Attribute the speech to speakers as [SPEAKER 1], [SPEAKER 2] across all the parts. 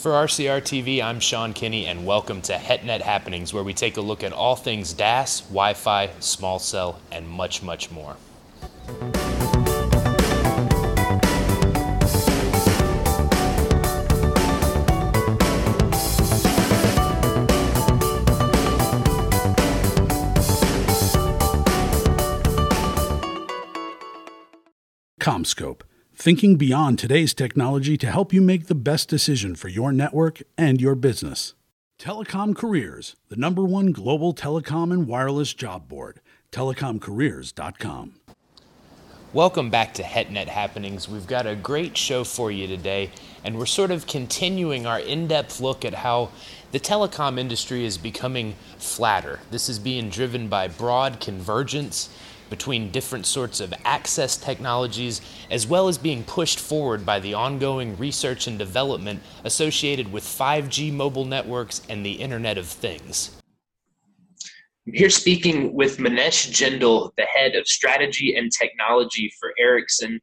[SPEAKER 1] For RCR TV, I'm Sean Kinney, and welcome to HetNet Happenings, where we take a look at all things DAS, Wi Fi, small cell, and much, much more.
[SPEAKER 2] CommScope, thinking beyond today's technology to help you make the best decision for your network and your business. Telecom Careers, the number one global telecom and wireless job board, telecomcareers.com.
[SPEAKER 1] Welcome back to HetNet Happenings. We've got a great show for you today, and we're sort of continuing our in depth look at how the telecom industry is becoming flatter. This is being driven by broad convergence between different sorts of access technologies, as well as being pushed forward by the ongoing research and development associated with 5G mobile networks and the Internet of Things.
[SPEAKER 3] I'm here speaking with Manesh Jindal, the head of strategy and technology for Ericsson.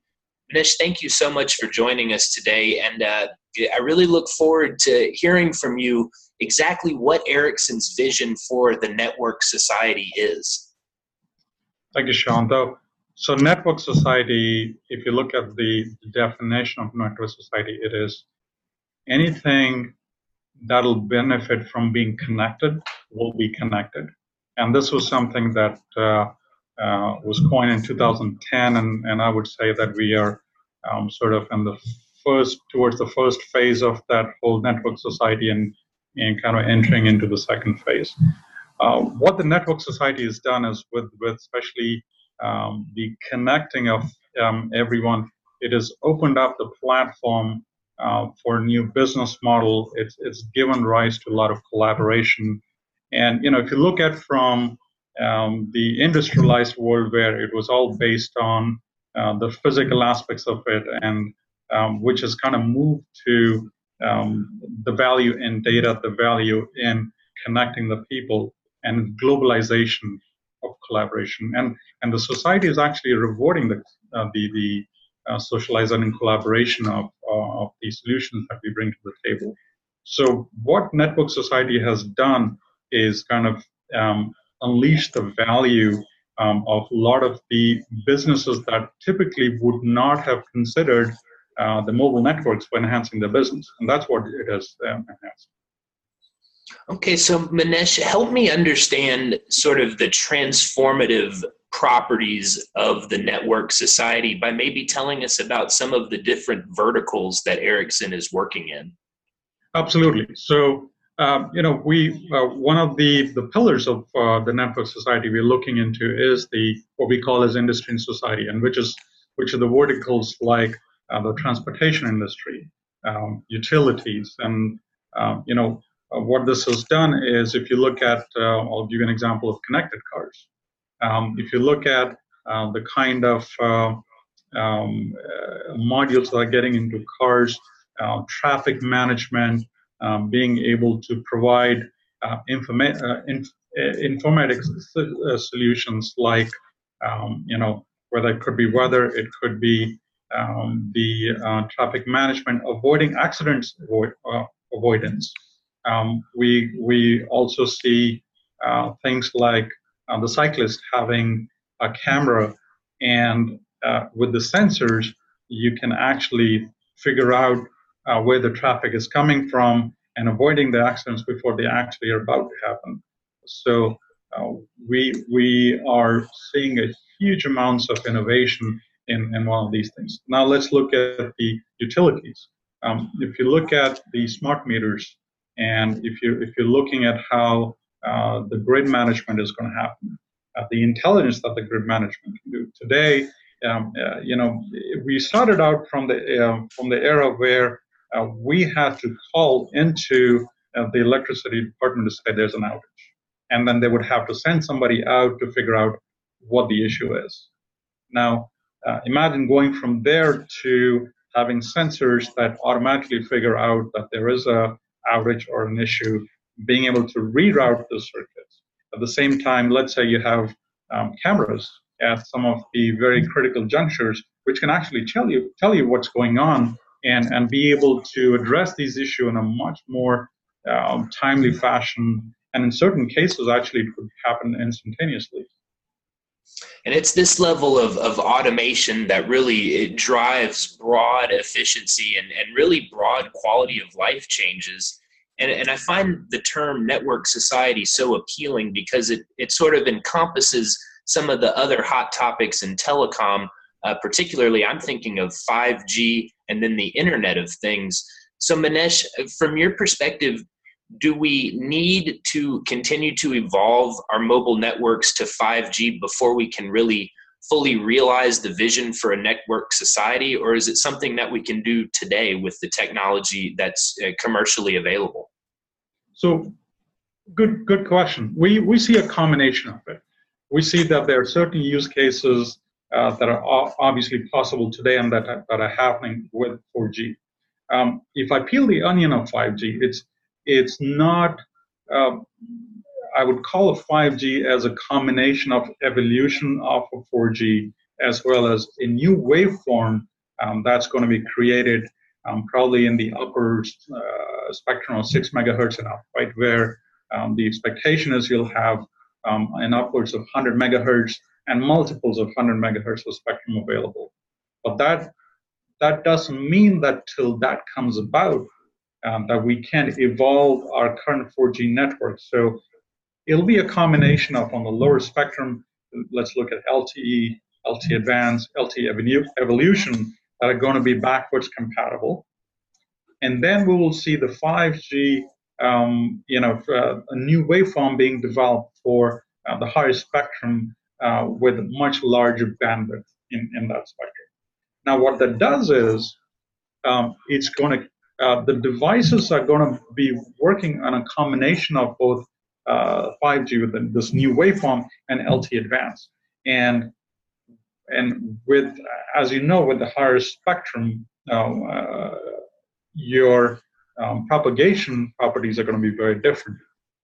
[SPEAKER 3] Manesh, thank you so much for joining us today. And uh, I really look forward to hearing from you exactly what Ericsson's vision for the network society is.
[SPEAKER 4] Thank you, Sean. So network society, if you look at the definition of network society, it is anything that'll benefit from being connected will be connected. And this was something that uh, uh, was coined in 2010, and, and I would say that we are um, sort of in the first towards the first phase of that whole network society and, and kind of entering into the second phase. Uh, what the network society has done is with, with especially um, the connecting of um, everyone, it has opened up the platform uh, for a new business model. It's, it's given rise to a lot of collaboration. And, you know, if you look at from um, the industrialized world where it was all based on uh, the physical aspects of it and um, which has kind of moved to um, the value in data, the value in connecting the people and globalization of collaboration. And, and the society is actually rewarding the, uh, the, the uh, socializing and collaboration of, uh, of the solutions that we bring to the table. So what Network Society has done is kind of um, unleash the value um, of a lot of the businesses that typically would not have considered uh, the mobile networks for enhancing their business. And that's what it has um, enhanced.
[SPEAKER 3] Okay, so Manesh, help me understand sort of the transformative properties of the network society by maybe telling us about some of the different verticals that Ericsson is working in.
[SPEAKER 4] Absolutely. So, um, you know, we uh, one of the the pillars of uh, the network society we're looking into is the what we call as industry and society, and which is which are the verticals like uh, the transportation industry, um, utilities, and um, you know uh, what this has done is if you look at, uh, I'll give you an example of connected cars. Um, if you look at uh, the kind of uh, um, uh, modules that are getting into cars, uh, traffic management, um, being able to provide informa- inf- informatics solutions like, um, you know, whether it could be weather, it could be um, the traffic management, avoiding accidents avoid, avoidance. Um, we we also see uh, things like uh, the cyclist having a camera, and uh, with the sensors, you can actually figure out uh, where the traffic is coming from and avoiding the accidents before they actually are about to happen. So uh, we we are seeing a huge amounts of innovation in, in one of these things. Now let's look at the utilities. Um, if you look at the smart meters, and if you if you're looking at how uh, the grid management is going to happen, uh, the intelligence that the grid management can do today, um, uh, you know, we started out from the um, from the era where uh, we had to call into uh, the electricity department to say there's an outage, and then they would have to send somebody out to figure out what the issue is. Now, uh, imagine going from there to having sensors that automatically figure out that there is a outage or an issue, being able to reroute those circuits. At the same time, let's say you have um, cameras at some of the very critical junctures, which can actually tell you tell you what's going on and, and be able to address these issues in a much more um, timely fashion. And in certain cases, actually, it could happen instantaneously.
[SPEAKER 3] And it's this level of, of automation that really it drives broad efficiency and, and really broad quality of life changes. And, and I find the term network society so appealing because it, it sort of encompasses some of the other hot topics in telecom. Uh, particularly, I'm thinking of 5G and then the Internet of Things. So, Manesh, from your perspective, do we need to continue to evolve our mobile networks to 5G before we can really fully realize the vision for a network society, or is it something that we can do today with the technology that's uh, commercially available?
[SPEAKER 4] So, good good question. We we see a combination of it. We see that there are certain use cases uh, that are obviously possible today and that that are happening with 4G. Um, if I peel the onion of 5G, it's it's not, uh, I would call a 5G as a combination of evolution of a 4G as well as a new waveform um, that's going to be created um, probably in the upper uh, spectrum of 6 megahertz and up, right, where um, the expectation is you'll have um, an upwards of 100 megahertz and multiples of 100 megahertz of spectrum available. But that that doesn't mean that till that comes about, um, that we can evolve our current 4G network. So it'll be a combination of on the lower spectrum, let's look at LTE, LTE Advanced, LTE Evolution that are going to be backwards compatible. And then we will see the 5G, um, you know, uh, a new waveform being developed for uh, the higher spectrum uh, with much larger bandwidth in, in that spectrum. Now, what that does is um, it's going to uh, the devices are going to be working on a combination of both uh, 5G with this new waveform and LTE Advanced. And and with, as you know, with the higher spectrum, uh, your um, propagation properties are going to be very different.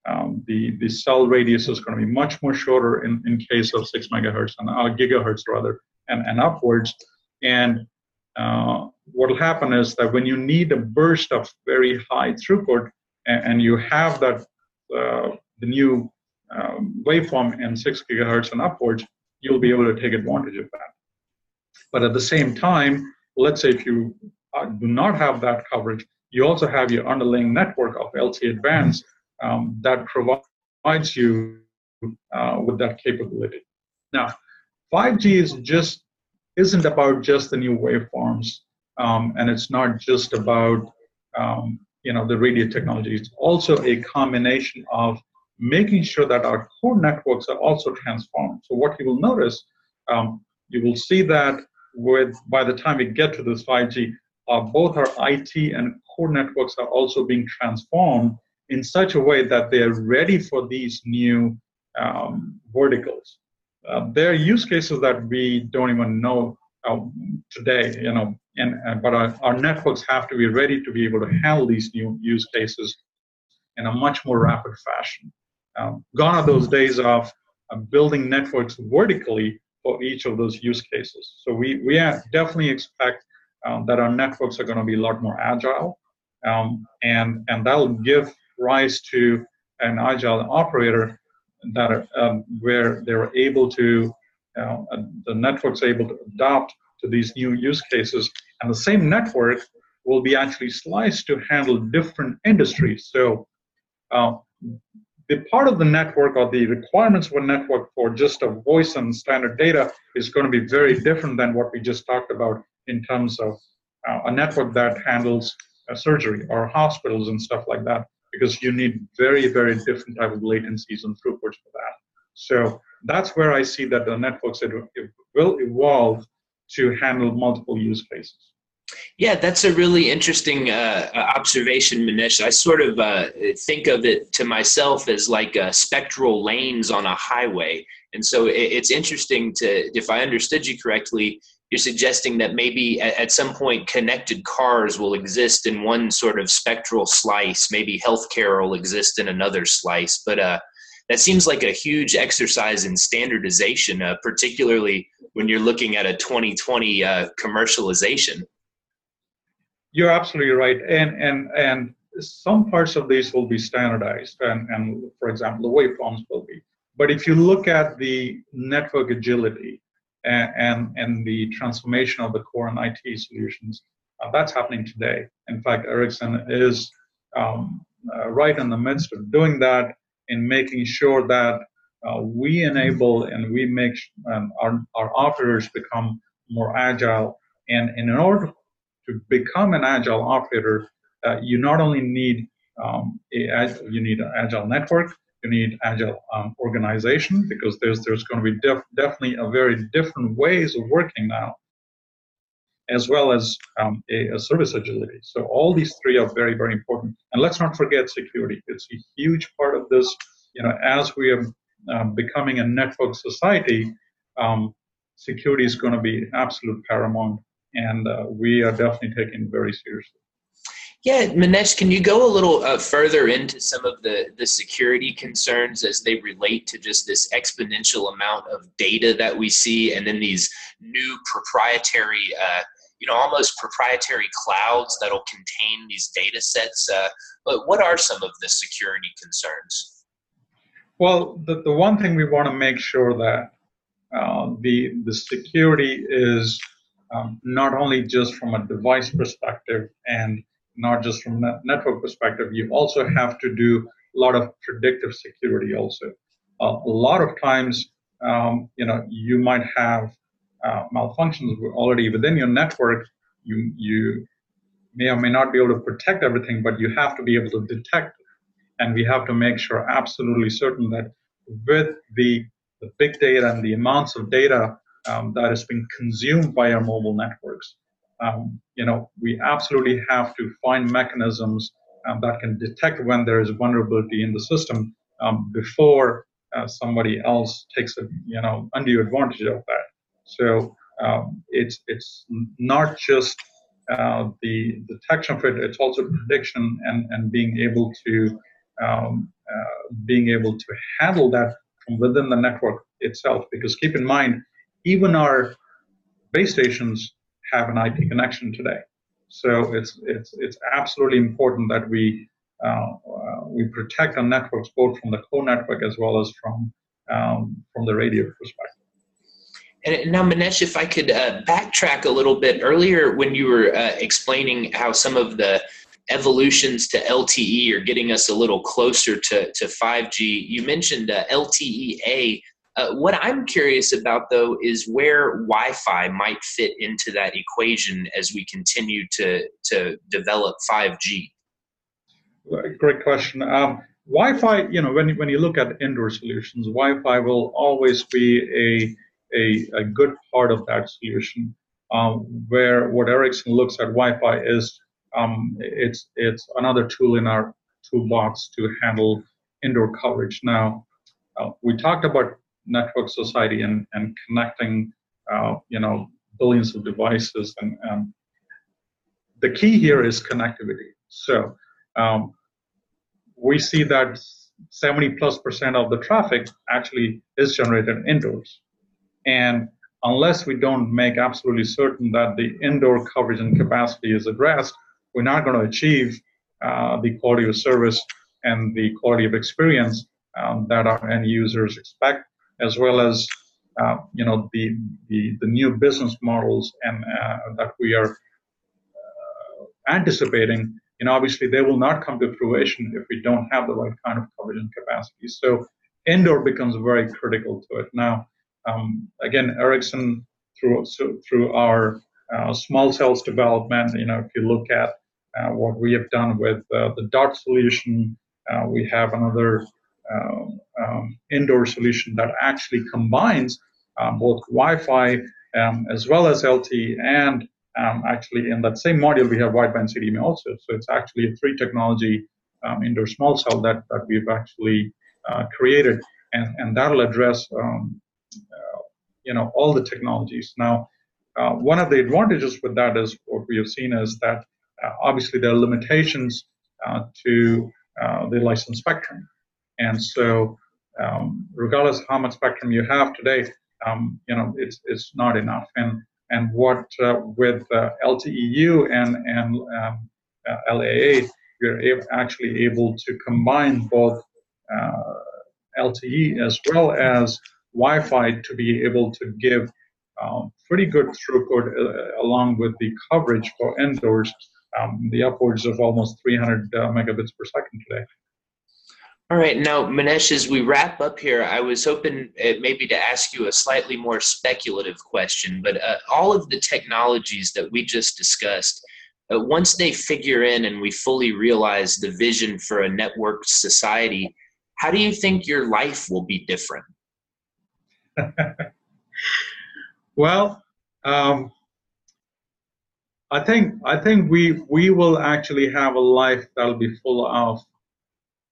[SPEAKER 4] Um, the the cell radius is going to be much more shorter in, in case of six megahertz and uh, gigahertz rather, and, and upwards. And uh, what will happen is that when you need a burst of very high throughput and, and you have that uh, the new um, waveform in 6 gigahertz and upwards, you'll be able to take advantage of that. But at the same time, let's say if you uh, do not have that coverage, you also have your underlying network of LTE Advanced um, that provides you uh, with that capability. Now, 5G is just isn't about just the new waveforms, um, and it's not just about um, you know the radio technology. It's also a combination of making sure that our core networks are also transformed. So what you will notice, um, you will see that with by the time we get to this 5G, uh, both our IT and core networks are also being transformed in such a way that they are ready for these new um, verticals. Uh, there are use cases that we don't even know uh, today, you know, and, and but our, our, networks have to be ready to be able to handle these new use cases in a much more rapid fashion. Um, gone are those days of uh, building networks vertically for each of those use cases. So we we definitely expect um, that our networks are going to be a lot more agile, um, and and that'll give rise to an agile operator that are, um, where they're able to, uh, the network's able to adapt to these new use cases, and the same network will be actually sliced to handle different industries. So, uh, the part of the network or the requirements of a network for just a voice and standard data is going to be very different than what we just talked about in terms of uh, a network that handles uh, surgery or hospitals and stuff like that because you need very, very different type of latencies and throughputs for that. So that's where I see that the networks will evolve to handle multiple use cases.
[SPEAKER 3] Yeah, that's a really interesting uh, observation, Manish. I sort of uh, think of it to myself as like uh, spectral lanes on a highway. And so it's interesting to, if I understood you correctly, you're suggesting that maybe at, at, some point connected cars will exist in one sort of spectral slice. Maybe healthcare will exist in another slice. But uh, that seems like a huge exercise in standardization uh, particularly when you're looking at a 2020 uh, commercialization.
[SPEAKER 4] You're absolutely right, and and and some parts of these will be standardized, and, and for example, the waveforms will be. But if you look at the network agility and, and, the transformation of the core and IT solutions, uh, that's happening today. In fact, Ericsson is um, uh, right in the midst of doing that in making sure that uh, we enable and we make um, our, our operators become more agile. And, and in order to become an agile operator, uh, you not only need um, a, you need an agile network, you need agile um, organization because there's there's going to be def- definitely a very different ways of working now, as well as um, a, a, service agility. So all these three are very very important. And let's not forget security. It's a huge part of this. You know, as we are um, becoming a network society, um, security is going to be absolute paramount, and uh, we are definitely taking very seriously.
[SPEAKER 3] Yeah, Manesh, can you go a little uh, further into some of the, the security concerns as they relate to just this exponential amount of data that we see and then these new proprietary, uh, you know, almost proprietary clouds that'll contain these data sets? Uh, but what are some of the security concerns?
[SPEAKER 4] Well, the, the one thing we want to make sure that uh, the, the security is um, not only just from a device perspective and not just from a network perspective, you also have to do a lot of predictive security also. Uh, a lot of times, um, you know, you might have uh, malfunctions already within your network. You, you may or may not be able to protect everything, but you have to be able to detect. And we have to make sure absolutely certain that with the, the big data and the amounts of data um, that is being consumed by our mobile networks, um, you know, we absolutely have to find mechanisms um, that can detect when there is vulnerability in the system um, before uh, somebody else takes a you know undue advantage of that. So um, it's it's not just uh, the detection of it; it's also prediction and and being able to um, uh, being able to handle that from within the network itself. Because keep in mind, even our base stations have an IP connection today. So it's it's it's absolutely important that we uh, uh, we protect our networks both from the core network as well as from um, from the radio perspective.
[SPEAKER 3] And now, Manesh, if I could uh, backtrack a little bit earlier when you were uh, explaining how some of the evolutions to LTE are getting us a little closer to, to 5G, you mentioned uh, LTE-A uh, what I'm curious about, though, is where Wi-Fi might fit into that equation as we continue to to develop 5G.
[SPEAKER 4] Great question. Um, Wi-Fi, you know, when when you look at indoor solutions, Wi-Fi will always be a a, a good part of that solution. Um, where what Ericsson looks at Wi-Fi is um, it's it's another tool in our toolbox to handle indoor coverage. Now, uh, we talked about network society and, and connecting, uh, you know, billions of devices. And the key here is connectivity. So um, we see that 70 plus percent of the traffic actually is generated indoors. And unless we don't make absolutely certain that the indoor coverage and capacity is addressed, we're not going to achieve uh, the quality of service and the quality of experience um, that our end users expect as well as uh, you know the, the, the new business models and uh, that we are uh, anticipating. Know, obviously they will not come to fruition if we don't have the right kind of coverage and capacity. So indoor becomes very critical to it. Now, um, again, Ericsson through through our uh, small cells development. You know, if you look at uh, what we have done with uh, the DOT solution, we have another um, um, indoor solution that actually combines um, both Wi-Fi um, as well as LTE and actually in that same module we have wideband CDMA also. So it's actually a three technology indoor small cell that, that we've actually uh, created and, and that'll address uh, you know all the technologies. Now uh, one of the advantages with that is what we have seen is that uh, obviously there are limitations uh, to uh, the licensed spectrum. And so, um, regardless of how much spectrum you have today, um, you know, it's it's not enough. And and what uh, with uh, LTE-U and and um, uh, LAA, we're actually able to combine both uh, LTE as well as Wi-Fi to be able to give um, pretty good throughput uh, along with the coverage for indoors, um, the upwards of almost 300 uh, megabits per second today.
[SPEAKER 3] All right, now Manesh, as we wrap up here, I was hoping uh, maybe to ask you a slightly more speculative question, but uh, all of the technologies that we just discussed, uh, once they figure in and we fully realize the vision for a networked society, how do you think your life will be different?
[SPEAKER 4] well, um, I think I think we we will actually have a life that'll be full of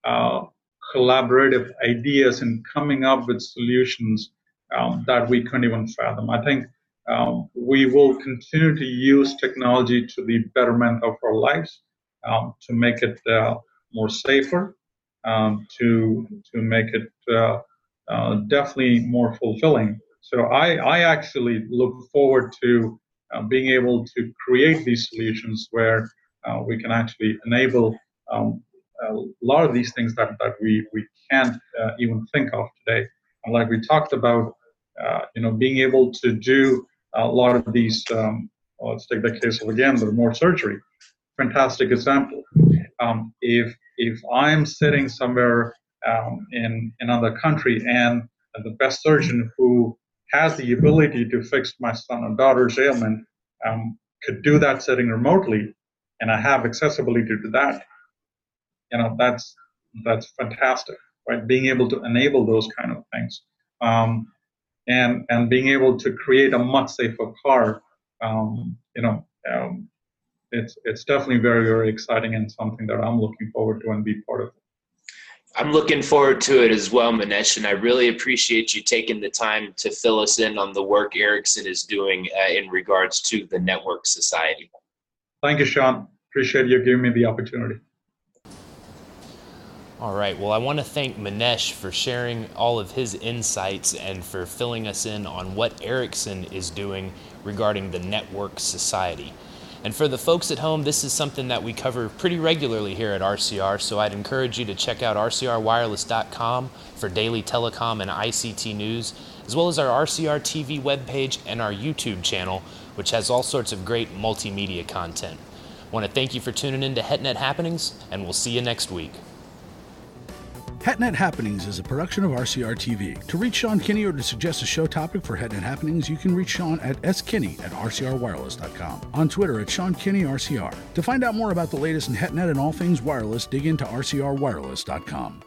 [SPEAKER 4] uh, collaborative ideas and coming up with solutions um, that we couldn't even fathom. I think um, we will continue to use technology to the betterment of our lives, um, to make it uh, more safer, um, to to make it uh, uh, definitely more fulfilling. So I, I actually look forward to uh, being able to create these solutions where uh, we can actually enable um, a lot of these things that, that we, we can't uh, even think of today. And like we talked about, uh, you know, being able to do a lot of these, um, well, let's take the case of again, the remote surgery. Fantastic example. Um, if if I'm sitting somewhere um, in another country and the best surgeon who has the ability to fix my son or daughter's ailment um, could do that sitting remotely, and I have accessibility to that, you know, that's that's fantastic, right? Being able to enable those kind of things, um, and and being able to create a much safer car, um, you know, um, it's it's definitely very very exciting and something that I'm looking forward to and be part of.
[SPEAKER 3] I'm looking forward to it as well, Manesh, and I really appreciate you taking the time to fill us in on the work Ericsson is doing uh, in regards to the Network Society.
[SPEAKER 4] Thank you, Sean. Appreciate you giving me the opportunity.
[SPEAKER 1] All right. Well, I want to thank Manesh for sharing all of his insights and for filling us in on what Ericsson is doing regarding the Network Society. And for the folks at home, this is something that we cover pretty regularly here at RCR, so I'd encourage you to check out rcrwireless.com for daily telecom and ICT news, as well as our RCR TV webpage and our YouTube channel, which has all sorts of great multimedia content. I want to thank you for tuning in to HetNet Happenings, and we'll see you next week.
[SPEAKER 2] HetNet Happenings is a production of RCR TV. To reach Sean Kinney or to suggest a show topic for HetNet Happenings, you can reach Sean at skinney at rcrwireless.com. On Twitter at Sean Kinney RCR. To find out more about the latest in HetNet and all things wireless, dig into rcrwireless.com.